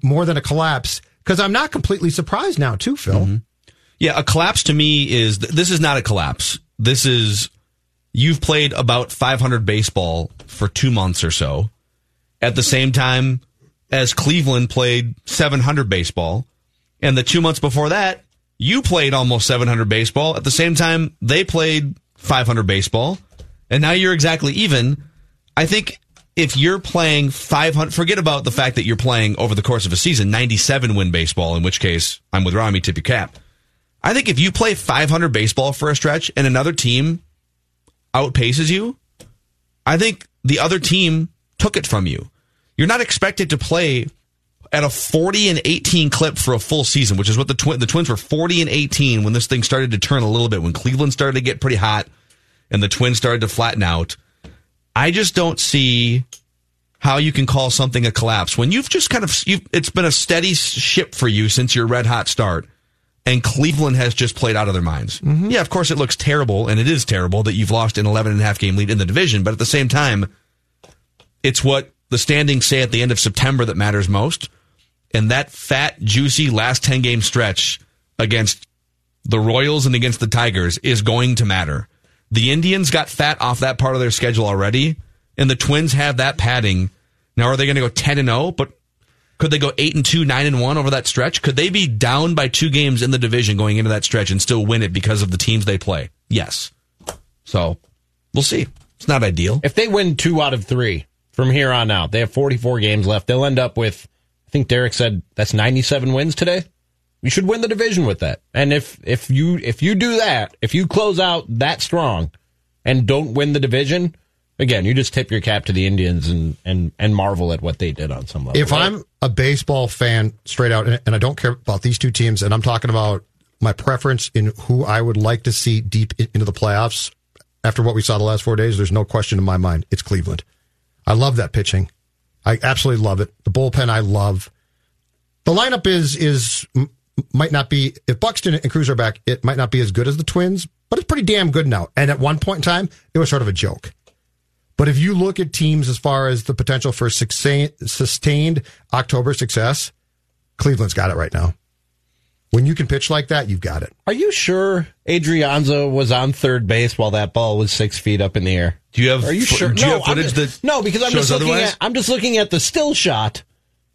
more than a collapse. Because I'm not completely surprised now, too, Phil. Mm-hmm. Yeah, a collapse to me is this is not a collapse. This is you've played about 500 baseball for 2 months or so at the same time as Cleveland played 700 baseball and the 2 months before that you played almost 700 baseball at the same time they played 500 baseball and now you're exactly even. I think if you're playing 500, forget about the fact that you're playing over the course of a season 97 win baseball, in which case I'm with Rami tip your cap. I think if you play 500 baseball for a stretch and another team outpaces you, I think the other team took it from you. You're not expected to play at a 40 and 18 clip for a full season, which is what the twin the Twins were 40 and 18 when this thing started to turn a little bit when Cleveland started to get pretty hot and the Twins started to flatten out. I just don't see how you can call something a collapse when you've just kind of you've, it's been a steady ship for you since your red hot start and Cleveland has just played out of their minds. Mm-hmm. Yeah, of course it looks terrible and it is terrible that you've lost an 11 and a half game lead in the division, but at the same time it's what the standings say at the end of September that matters most. And that fat, juicy last 10 game stretch against the Royals and against the Tigers is going to matter. The Indians got fat off that part of their schedule already, and the Twins have that padding. Now, are they going to go 10 and 0? But could they go 8 and 2, 9 and 1 over that stretch? Could they be down by two games in the division going into that stretch and still win it because of the teams they play? Yes. So, we'll see. It's not ideal. If they win two out of three from here on out, they have 44 games left. They'll end up with, I think Derek said that's 97 wins today. You should win the division with that. And if if you if you do that, if you close out that strong and don't win the division, again, you just tip your cap to the Indians and and and marvel at what they did on some level. If right? I'm a baseball fan straight out and I don't care about these two teams and I'm talking about my preference in who I would like to see deep into the playoffs after what we saw the last 4 days, there's no question in my mind. It's Cleveland. I love that pitching. I absolutely love it. The bullpen I love. The lineup is is might not be if Buxton and Cruz are back, it might not be as good as the Twins, but it's pretty damn good now. And at one point in time, it was sort of a joke. But if you look at teams as far as the potential for sustained October success, Cleveland's got it right now. When you can pitch like that, you've got it. Are you sure Adrianza was on third base while that ball was six feet up in the air? Do you have? Are you sure? Do you no, have footage just, that no, because I'm just looking otherwise? at I'm just looking at the still shot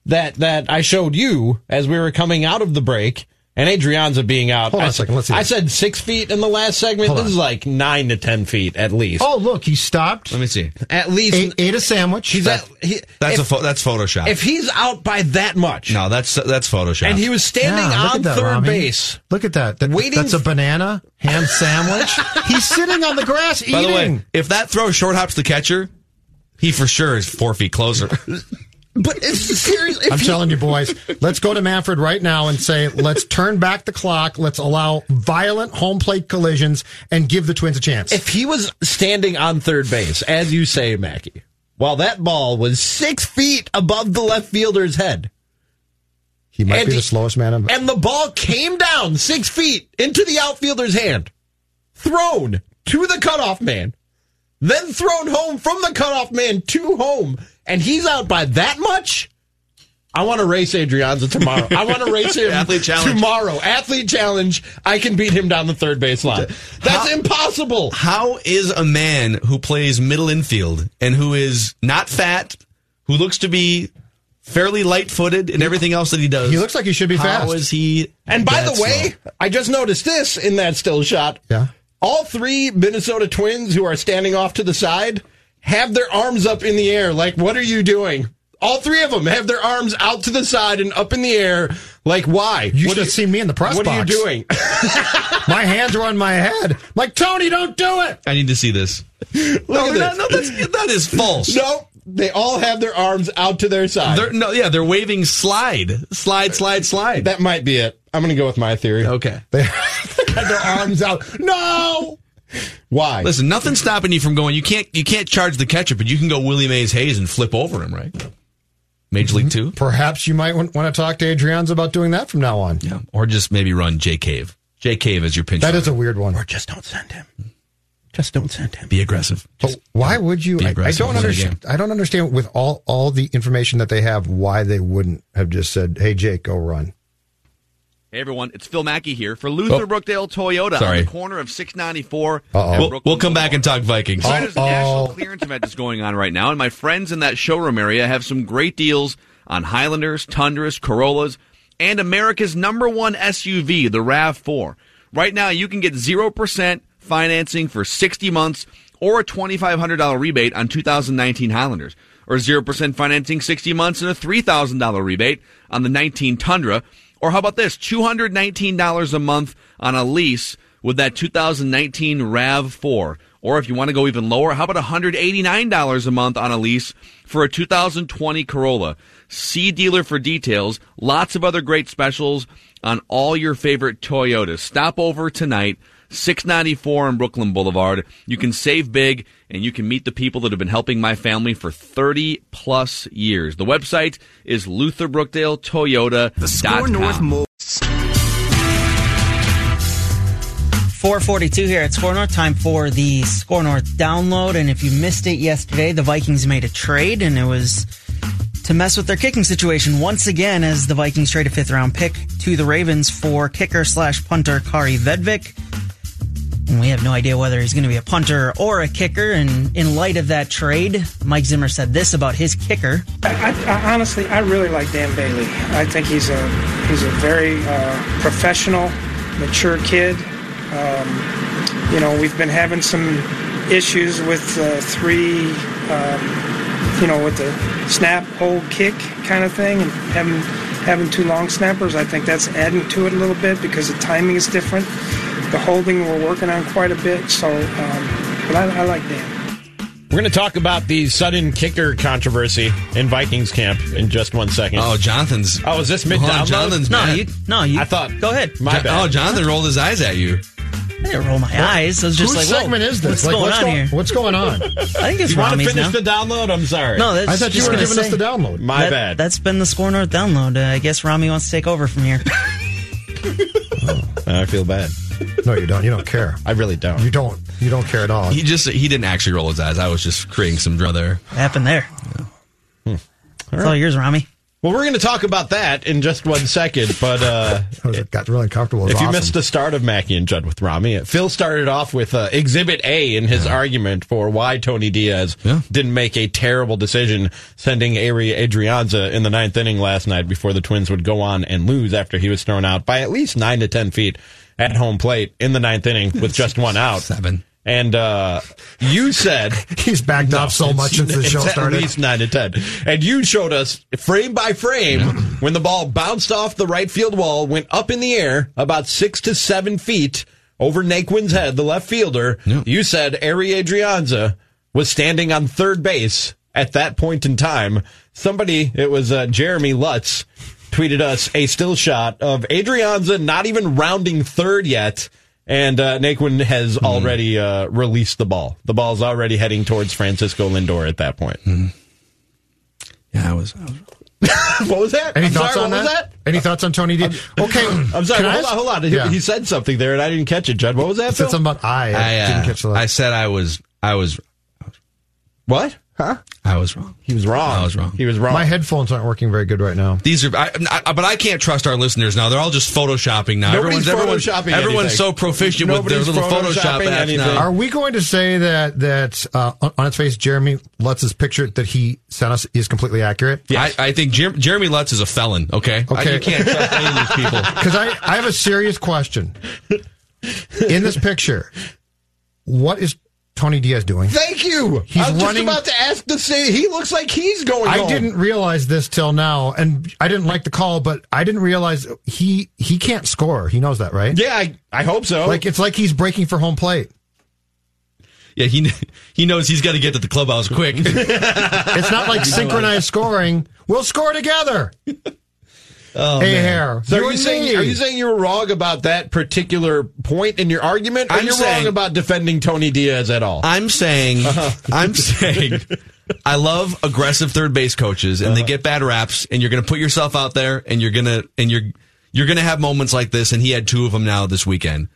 that that I showed you as we were coming out of the break. And Adrianza being out. Hold on I a second, let's see I this. said six feet in the last segment. Hold this on. is like nine to ten feet at least. Oh, look, he stopped, Let me see. at least ate, ate a sandwich. he's at, he, That's if, a pho- that's Photoshop. if he's out by that much, no, that's that's Photoshop. and he was standing Yeah, on that, third Rami. base. Look at that. That- Waiting That's a banana ham sandwich. He's sitting on the grass By eating. the way, if that throw short hops the catcher, he for sure is four feet closer. But it's serious. If I'm he- telling you, boys, let's go to Manfred right now and say, let's turn back the clock. Let's allow violent home plate collisions and give the Twins a chance. if he was standing on third base, as you say, Mackie, while that ball was six feet above the left fielder's head, he might and be he- the slowest man. I've- and the ball came down six feet into the outfielder's hand, thrown to the cutoff man, then thrown home from the cutoff man to home, and he's out by that much. I want to race Adrianza tomorrow. I want to race him Athlete challenge. tomorrow. Athlete challenge. I can beat him down the third base line. That's How- impossible. How is a man who plays middle infield and who is not fat, who looks to be fairly light footed in everything else that he does? He looks like he should be How fast. is he? And by the way, slow? I just noticed this in that still shot. Yeah. All three Minnesota Twins who are standing off to the side have their arms up in the air. Like, what are you doing? All three of them have their arms out to the side and up in the air. Like, why? You What should are have seen me in the press What are you doing? My hands are on my head. like, Tony, don't do it. I need to see this. Look no, at this. not- no, that's, that is false. no, they all have their arms out to their side. They're, no, yeah, they're waving slide, slide, slide, slide. that might be it. I'm going to go with my theory. okay. They had their arms out. No. Why? Listen, nothing's stopping you from going. You can't you can't charge the catcher, but you can go Willie Mays Hayes and flip over him, right? Major League mm-hmm. Two, Perhaps you might want, want to talk to Adrianza about doing that from now on. yeah, or just maybe run Jake Cave. Jake Cave as your pinch. That runner. is a weird one. or just don't send him. Just don't send him. be aggressive. But why would you? be I, I don't understand. I don't understand with all all the information that they have why they wouldn't have just said, "Hey, Jake, go run." Hey everyone, it's Phil Mackey here for Luther Oh. Brookdale Toyota Sorry. on the corner of 694. And We'll, we'll come back and talk Vikings. Toyota's Uh-oh. national clearance event is going on right now, and my friends in that showroom area have some great deals on Highlanders, Tundras, Corollas, and America's number one SUV, the RAV4. Right now, you can get 0% financing for 60 months or a $2,500 rebate on 2019 Highlanders. or 0% financing 60 months and a $3,000 rebate on the 19 Tundra. Or how about this? $219 a month on a lease with that 2019 RAV4. Or if you want to go even lower, how about $189 a month on a lease for a 2020 Corolla? See dealer for details. Lots of other great specials on all your favorite Toyotas. Stop over tonight. 694 on Brooklyn Boulevard. You can save big and you can meet the people that have been helping my family for 30 plus years. The website is Luther Brookdale Toyota. The SKOR North Mo- 442 here at SKOR North. Time for the SKOR North download. And if you missed it yesterday, the Vikings made a trade and it was to mess with their kicking situation once again as the Vikings trade a fifth round pick to the Ravens for kicker slash punter Kari Vedvik. And we have no idea whether he's going to be a punter or a kicker. And in light of that trade, Mike Zimmer said this about his kicker. I, I, honestly, I really like Dan Bailey. I think he's a he's a very uh, professional, mature kid. Um, you know, we've been having some issues with uh, three, um, you know, with the snap, hold, kick kind of thing, and having having two long snappers. I think that's adding to it a little bit because the timing is different. The holding we're working on quite a bit. So, um, but I, I like Dan. We're going to talk about the sudden kicker controversy in Vikings camp in just one second. Oh, Jonathan's. Oh, is this mid Hold on, download? Jonathan's No, mad. you, no, you. I thought. Go ahead. My Jo- bad. Oh, Jonathan rolled his eyes at you. I didn't roll my eyes. I was just Whose like, segment is this? What's Like, going what's on go- here? What's going on? I think it's you want to finish now. the download? I'm sorry. no, that's I thought you were gonna giving us the download. My That- bad. That's been the SKOR North download. Uh, I guess Rami wants to take over from here. I feel bad. No, you don't. You don't care. I really don't. You don't. You don't care at all. He just he didn't actually roll his eyes. I was just creating some drama there. What happened there? It's all yours, Rami. Well, we're going to talk about that in just one second, but uh, It got really uncomfortable. It was if you missed the start of Mackie and Judd with Rami, Phil started off with uh, Exhibit A in his argument for why Tony Diaz Yeah. didn't make a terrible decision sending Ehire Adrianza in the ninth inning last night before the Twins would go on and lose after he was thrown out by at least nine to ten feet at home plate in the ninth inning with just one out. Seven. And uh, you said He's backed off so much since the it's show at started. least nine to ten. And you showed us frame by frame when the ball bounced off the right field wall, went up in the air about six to seven feet over Naquin's head, the left fielder. Yeah. You said Ehire Adrianza was standing on third base at that point in time. Somebody, it was uh, Jeremy Lutz, tweeted us a still shot of Adrianza not even rounding third yet. And uh, Naquin has already uh, released the ball. The ball's already heading towards Francisco Lindor at that point. Yeah, I was. I was what was that? Any I'm thoughts sorry, on what that? was that? Any thoughts on Tony D? Okay, I'm sorry. Can I Hold on, hold on. He, Yeah. he said something there, and I didn't catch it, Judd. What was that? He said Phil? something about I. I, I, uh, didn't catch the. I said I was. I was. what? Huh? I was wrong. He was wrong. I was wrong. He was wrong. my headphones aren't working very good right now. These are, I, I, but I can't trust our listeners now. They're all just photoshopping now. Nobody's everyone's everyone's, photoshopping everyone's anything. so proficient with their little Photoshop photoshopping apps anything. now. Are we going to say that that uh, on- on its face, Jeremy Lutz's picture that he sent us is completely accurate? I, I think Jer- Jeremy Lutz is a felon. Okay, I- Okay. you can't trust any of these people. Because I, I have a serious question. In this picture, what is Tony Diaz doing? Thank you. He's I was running- just about to ask the same. He looks like he's going. I home. didn't realize this till now, and I didn't like the call, but I didn't realize he he can't score. He knows that, right? Yeah, I, I hope so. Like it's like he's breaking for home plate. Yeah, he he knows he's got to get to the clubhouse quick. It's not like synchronized scoring. We'll score together. Oh, hey, man. hair. So are you saying me. are you saying you were wrong about that particular point in your argument, or I'm you're saying- wrong about defending Tony Diaz at all? I'm saying, uh-huh. I'm saying, I love aggressive third base coaches, and they uh-huh. get bad raps. And you're going to put yourself out there, and you're gonna and you're you're going to have moments like this. And he had two of them now this weekend.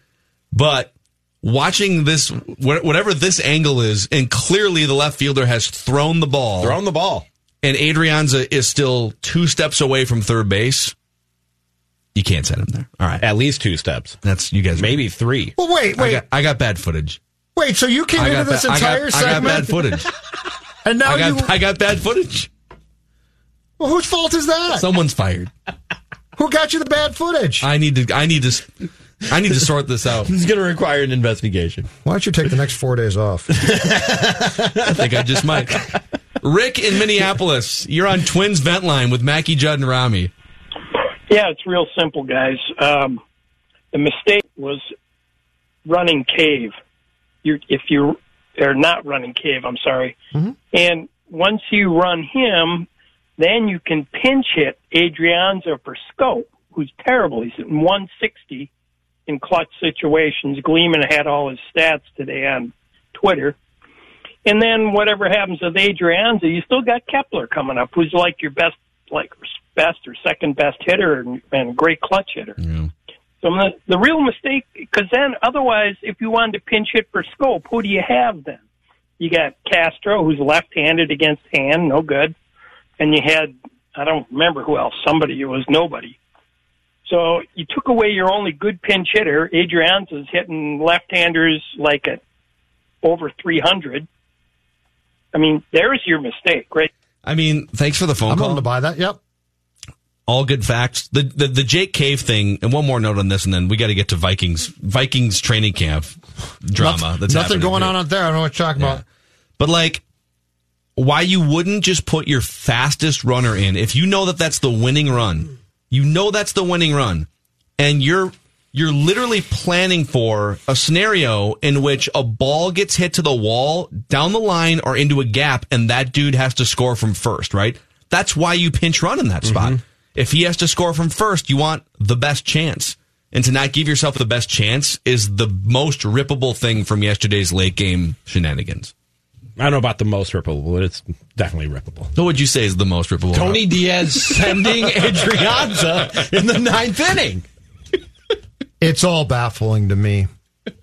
But watching this, whatever this angle is, and clearly the left fielder has thrown the ball, thrown the ball. And Adrianza is still two steps away from third base. You can't send him there. All right, At least two steps. that's you guys. Maybe three. Well, wait, I wait, got, I got bad footage. wait. So you came into this ba- I entire segment? I got bad footage. and now I got, you. I got bad footage. well, whose fault is that? Someone's fired. Who got you the bad footage? I need to. I need to. I need to sort this out. This is going to require an investigation. Why don't you take the next four days off? I think I just might. Rick in Minneapolis, you're on Twins Vent Line with Mackie Judd and Rami. Yeah, it's real simple, guys. Um, the mistake was running Cave. You, if you are not running Cave, I'm sorry. And once you run him, then you can pinch hit Adrianza for Schoop, who's terrible. He's at 160 in clutch situations. Gleeman had all his stats today on Twitter. And then whatever happens with Adrianza, you still got Kepler coming up, who's like your best, like best or second best hitter and, and great clutch hitter. So the, the real mistake, because then otherwise, if you wanted to pinch hit for Schoop, who do you have then? You got Castro, who's left-handed against hand, no good, and you had I don't remember who else. Somebody who was nobody. So you took away your only good pinch hitter. Adrianza's hitting left-handers like at over 300. I mean, there's your mistake, right? I mean, thanks for the phone I'm call. willing to buy that. Yep. All good facts. The, the the Jake Cave thing, and one more note on this, and then we got to get to Vikings Vikings training camp drama. Nothing, that's nothing going here. on out there. I don't know what you're talking about. But like, why you wouldn't just put your fastest runner in if you know that that's the winning run? You know that's the winning run, and you're you're literally planning for a scenario in which a ball gets hit to the wall, down the line, or into a gap, and that dude has to score from first. Right? That's why you pinch run in that spot. Mm-hmm. If he has to score from first, you want the best chance. And to not give yourself the best chance is the most rippable thing from yesterday's late game shenanigans. I don't know about the most rippable, but it's definitely rippable. What would you say is the most rippable? Tony Diaz sending Adrianza in the ninth inning. It's all baffling to me.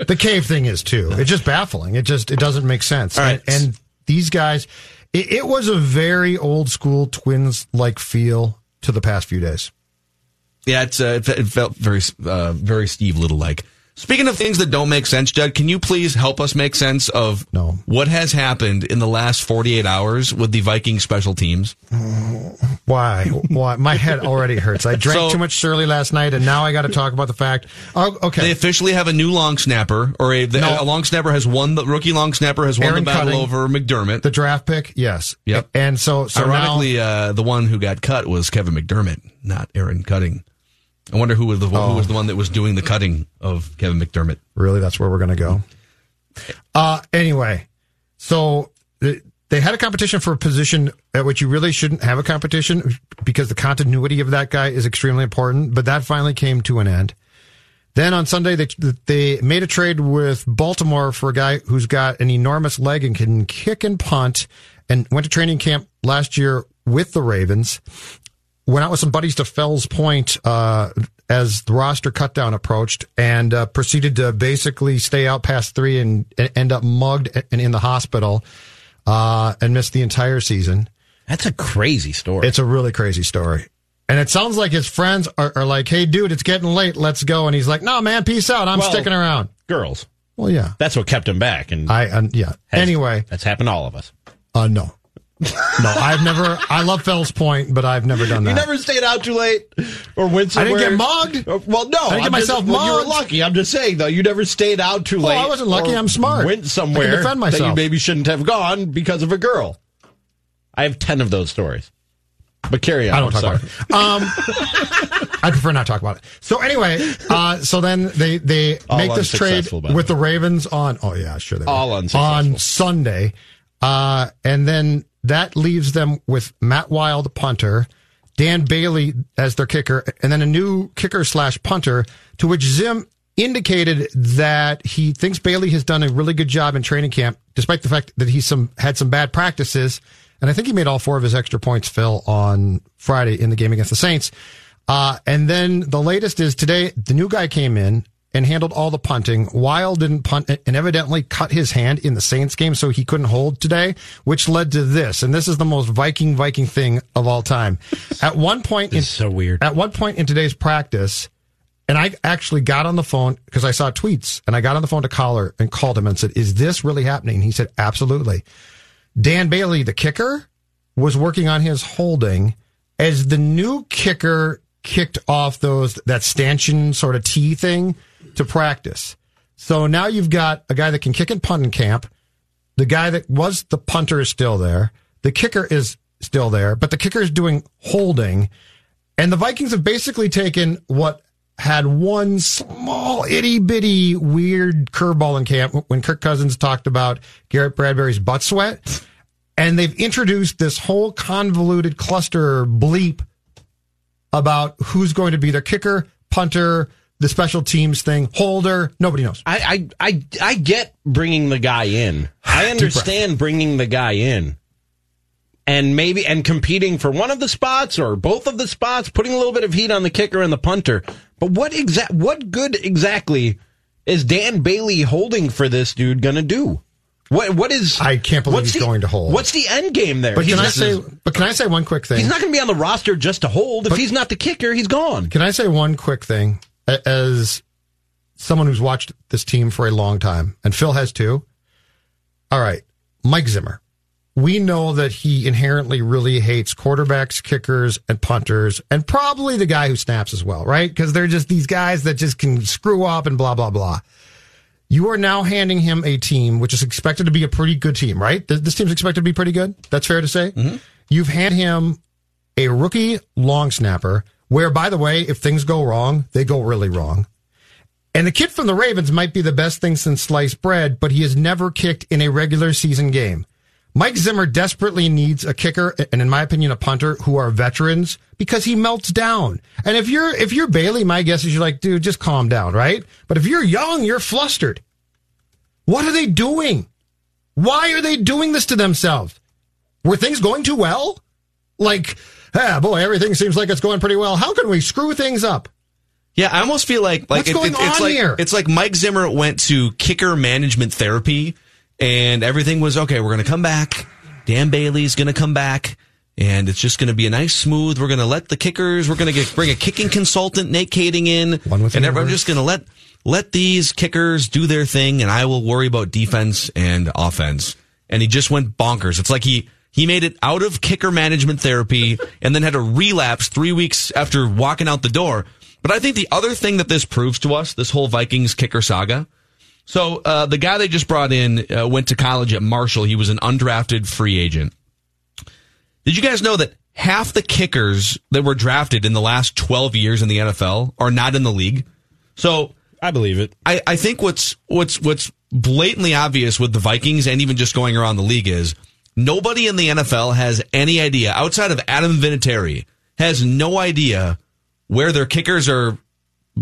The Cave thing is too. It's just baffling. It just it doesn't make sense. All right. And, and these guys, it, it was a very old school twins like feel to the past few days. Yeah, it's uh, it, it felt very uh, very Steve Liddle like. Speaking of things that don't make sense, Judd, can you please help us make sense of No. what has happened in the last 48 hours with the Viking special teams? Why? Why? My head already hurts. I drank So- too much Surly last night, and now I got to talk about the fact. Oh, okay. They officially have a new long snapper, or a, the, No. a long snapper has won the rookie long snapper has won Aaron the battle Cutting. over McDermott. the draft pick, yes. Yep. And so, so Ironically, now, uh, the one who got cut was Kevin McDermott, not Aaron Cutting. I wonder who was the Oh. who was the one that was doing the cutting of Kevin McDermott. really, that's where we're going to go. Uh, anyway, so they had a competition for a position at which you really shouldn't have a competition because the continuity of that guy is extremely important. But that finally came to an end. Then on Sunday, they they made a trade with Baltimore for a guy who's got an enormous leg and can kick and punt, and went to training camp last year with the Ravens. Went out with some buddies to Fells Point uh, as the roster cutdown approached, and uh, proceeded to basically stay out past three and, and end up mugged and in the hospital, uh, and missed the entire season. That's a crazy story. It's a really crazy story. And it sounds like his friends are, are like, hey, dude, it's getting late. Let's go. And he's like, no, man, peace out. I'm Well- sticking around. Girls. Well, yeah. That's what kept him back. And I, uh, yeah. has- Anyway, that's happened to all of us. uh, no. No, I've never, I love Fells Point, but I've never done that. You never stayed out too late or went somewhere. I didn't get mugged. Uh, Well, no, I didn't get I'm myself just, well, You were mugged. lucky. I'm just saying though, you never stayed out too Oh, late. I wasn't lucky. I'm smart. Went somewhere defend that you myself. maybe shouldn't have gone because of a girl. I have ten of those stories. But carry on. I don't I'm talk sorry. about it. Um, I prefer not to talk about it. So anyway, uh, so then they they All make this trade unsuccessful, by the with the Ravens on. Oh yeah, sure they. All unsuccessful. on Sunday, uh, and then that leaves them with Matt Wile, punter, Dan Bailey as their kicker, and then a new kicker slash punter. To which Zim indicated that he thinks Bailey has done a really good job in training camp, despite the fact that he's some had some bad practices. And I think he made all four of his extra points, Phil, on Friday in the game against the Saints. Uh, and then the latest is today, the new guy came in and handled all the punting. Wile didn't punt and evidently cut his hand in the Saints game, so he couldn't hold today, which led to this. And this is the most Viking Viking thing of all time. At one point, in, so weird. At one point in today's practice, and I actually got on the phone because I saw tweets, and I got on the phone to Collar and called him and said, "Is this really happening?" He said, "Absolutely." Dan Bailey, the kicker, was working on his holding as the new kicker kicked off those that stanchion sort of tee thing to practice. So now you've got a guy that can kick and punt in camp. The guy that was the punter is still there. The kicker is still there, but the kicker is doing holding. And the Vikings have basically taken what had one small itty bitty weird curveball in camp when Kirk Cousins talked about Garrett Bradbury's butt sweat. And they've introduced this whole convoluted cluster bleep about who's going to be their kicker, punter, the special teams thing, holder. Nobody knows. I, I, I, I get bringing the guy in. I understand bringing the guy in. And maybe, and competing for one of the spots or both of the spots, putting a little bit of heat on the kicker and the punter. But what exact, what good exactly is Dan Bailey holding for this dude gonna do? What, what is, I can't believe he's the- going to hold. What's the end game there? But He's can I say? But can I say one quick thing? He's not going to be on the roster just to hold. If he's not the kicker, he's gone. Can I say one quick thing? As someone who's watched this team for a long time, and Phil has too. All right, Mike Zimmer. We know that he inherently really hates quarterbacks, kickers, and punters, and probably the guy who snaps as well, right? Because they're just these guys that just can screw up and blah, blah, blah. You are now handing him a team which is expected to be a pretty good team, right? This team's expected to be pretty good. That's fair to say. Mm-hmm. You've had him a rookie long snapper, where, by the way, if things go wrong, they go really wrong. And the kid from the Ravens might be the best thing since sliced bread, but he has never kicked in a regular season game. Mike Zimmer desperately needs a kicker, and in my opinion, a punter who are veterans because he melts down. And if you're, if you're Bailey, my guess is you're like, dude, just calm down, right? But if you're young, you're flustered. What are they doing? Why are they doing this to themselves? Were things going too well? Like, ah, boy, everything seems like it's going pretty well. How can we screw things up? Yeah, I almost feel like like What's going it's on like here? it's like Mike Zimmer went to kicker management therapy, and everything was okay. We're going to come back. Dan Bailey's going to come back, and it's just going to be a nice smooth. We're going to let the kickers. We're going to get bring a kicking consultant, Nate Kaeding in, One with and universe. just going to let let these kickers do their thing, and I will worry about defense and offense. And he just went bonkers. It's like he. He made it out of kicker management therapy and then had a relapse three weeks after walking out the door. But I think the other thing that this proves to us, this whole Vikings kicker saga. So uh, the guy they just brought in uh, went to college at Marshall. He was an undrafted free agent. Did you guys know that half the kickers that were drafted in the last 12 years in the NFL are not in the league? So I believe it. I, I think what's what's what's blatantly obvious with the Vikings and even just going around the league is nobody in the NFL has any idea outside of Adam Vinatieri has no idea where their kickers are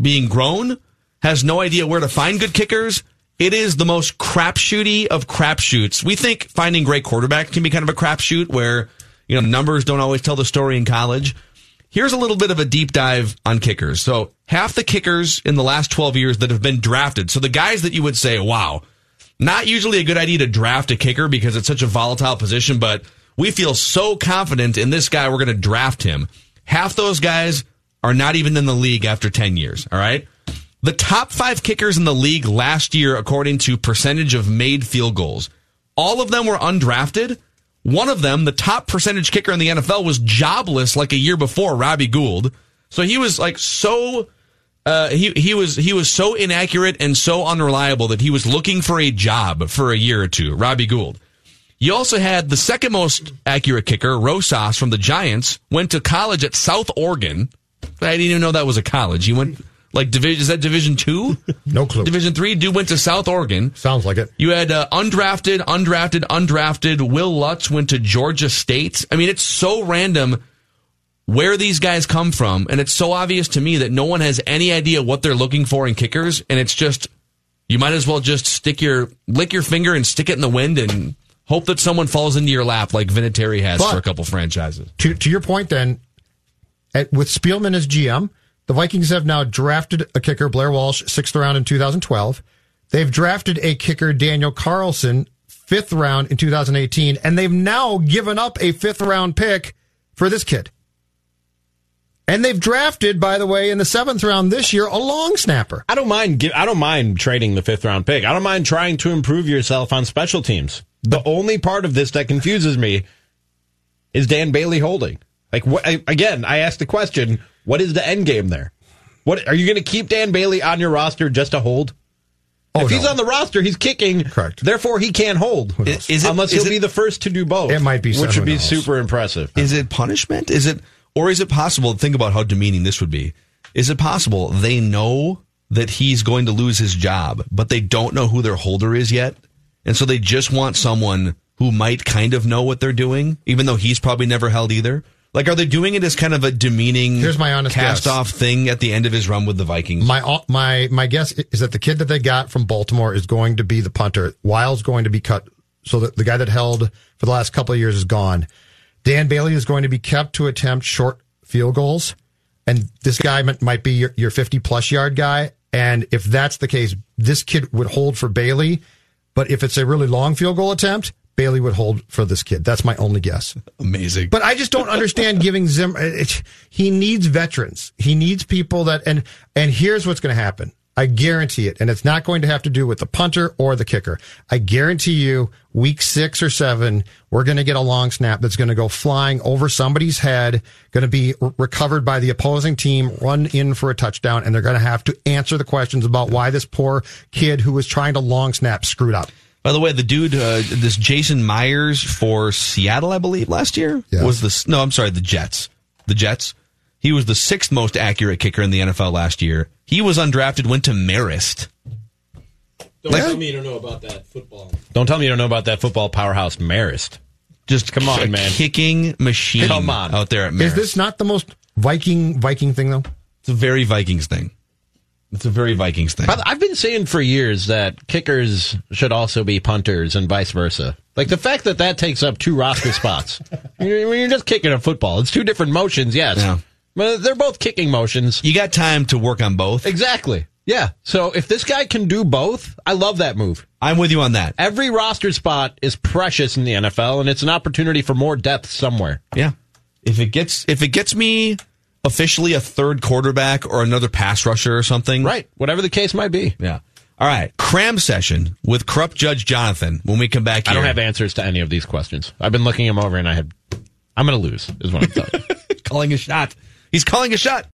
being grown, has no idea where to find good kickers. It is the most crapshooty of crapshoots. We think finding great quarterback can be kind of a crapshoot where, you know, numbers don't always tell the story in college. Here's a little bit of a deep dive on kickers. So half the kickers in the last 12 years that have been drafted. So the guys that you would say, wow, not usually a good idea to draft a kicker because it's such a volatile position, but we feel so confident in this guy, we're going to draft him. Half those guys are not even in the league after 10 years. All right. The top five kickers in the league last year, according to percentage of made field goals, all of them were undrafted. One of them, the top percentage kicker in the NFL, was jobless like a year before, Robbie Gould. So he was like so uh, he he was he was so inaccurate and so unreliable that he was looking for a job for a year or two. Robbie Gould. You also had the second most accurate kicker, Rosas from the Giants, went to college at South Oregon. I didn't even know that was a college. He went like division. Is that Division two? No clue. Division three. Dude went to South Oregon. Sounds like it. You had uh, undrafted, undrafted, undrafted. Will Lutz went to Georgia State. I mean, it's so random where these guys come from, and it's so obvious to me that no one has any idea what they're looking for in kickers, and it's just you might as well just stick your lick your finger and stick it in the wind and hope that someone falls into your lap like Vinatieri has But- for a couple franchises. To to your point, then, at, with Spielman as GM, the Vikings have now drafted a kicker, Blair Walsh, sixth round in 2012. They've drafted a kicker, Daniel Carlson, fifth round in 2018, and they've now given up a fifth round pick for this kid. And they've drafted, by the way, in the seventh round this year, a long snapper. I don't mind. I don't mind trading the fifth round pick. I don't mind trying to improve yourself on special teams. The only part of this that confuses me is Dan Bailey holding. Like what? Again, I asked the question: What is the end game there? What are you going to keep Dan Bailey on your roster just to hold? Oh, if he's on the roster, he's kicking. Correct. Therefore, he can't hold. Is it- unless is he'll it- be the first to do both. It might be which would be knows? super impressive. Is it punishment? Is it, or is it possible? Think about how demeaning this would be. Is it possible they know that he's going to lose his job, but they don't know who their holder is yet, and so they just want someone who might kind of know what they're doing, even though he's probably never held either. Like, are they doing it as kind of a demeaning, Here's my honest cast guess. off thing at the end of his run with the Vikings? My uh, my my guess is that the kid that they got from Baltimore is going to be the punter. Wile's going to be cut, so that the guy that held for the last couple of years is gone. Dan Bailey is going to be kept to attempt short field goals, and this guy might- be your, your 50 plus yard guy. And if that's the case, this kid would hold for Bailey. But if it's a really long field goal attempt, Bailey would hold for this kid. That's my only guess. Amazing. But I just don't understand giving Zim. It, he needs veterans. He needs people that and and here's what's going to happen. I guarantee it, and it's not going to have to do with the punter or the kicker. I guarantee you, week six or seven, we're going to get a long snap that's going to go flying over somebody's head, going to be re- recovered by the opposing team, run in for a touchdown, and they're going to have to answer the questions about why this poor kid who was trying to long snap screwed up. By the way, the dude, uh, this Jason Myers for Seattle, I believe, last year Yeah. was the no, I'm sorry, the Jets. The Jets. He was the sixth most accurate kicker in the NFL last year. He was undrafted, went to Marist. Don't tell me you don't know about that football. Don't tell me you don't know about that football powerhouse, Marist. Just Come on, a man. kicking machine. Come on. out there at Marist. Is this not the most Viking Viking thing though? It's a very Vikings thing. It's a very Vikings thing. I've I've been saying for years that kickers should also be punters and vice versa. Like the fact that that takes up two roster spots. When you're just kicking a football, it's two different motions, yes. Yeah. They're both kicking motions. You got time to work on both. Exactly. Yeah. So if this guy can do both, I love that move. I'm with you on that. Every roster spot is precious in the NFL, and it's an opportunity for more depth somewhere. Yeah. If it gets if it gets me officially a third quarterback or another pass rusher or something. Right. Whatever the case might be. Yeah. All right. Cram session with corrupt Judge Jonathan when we come back I don't have answers to any of these questions. I've been looking him over, and I have. I'm going to lose, is what I'm telling you. calling a shot. He's calling a shot.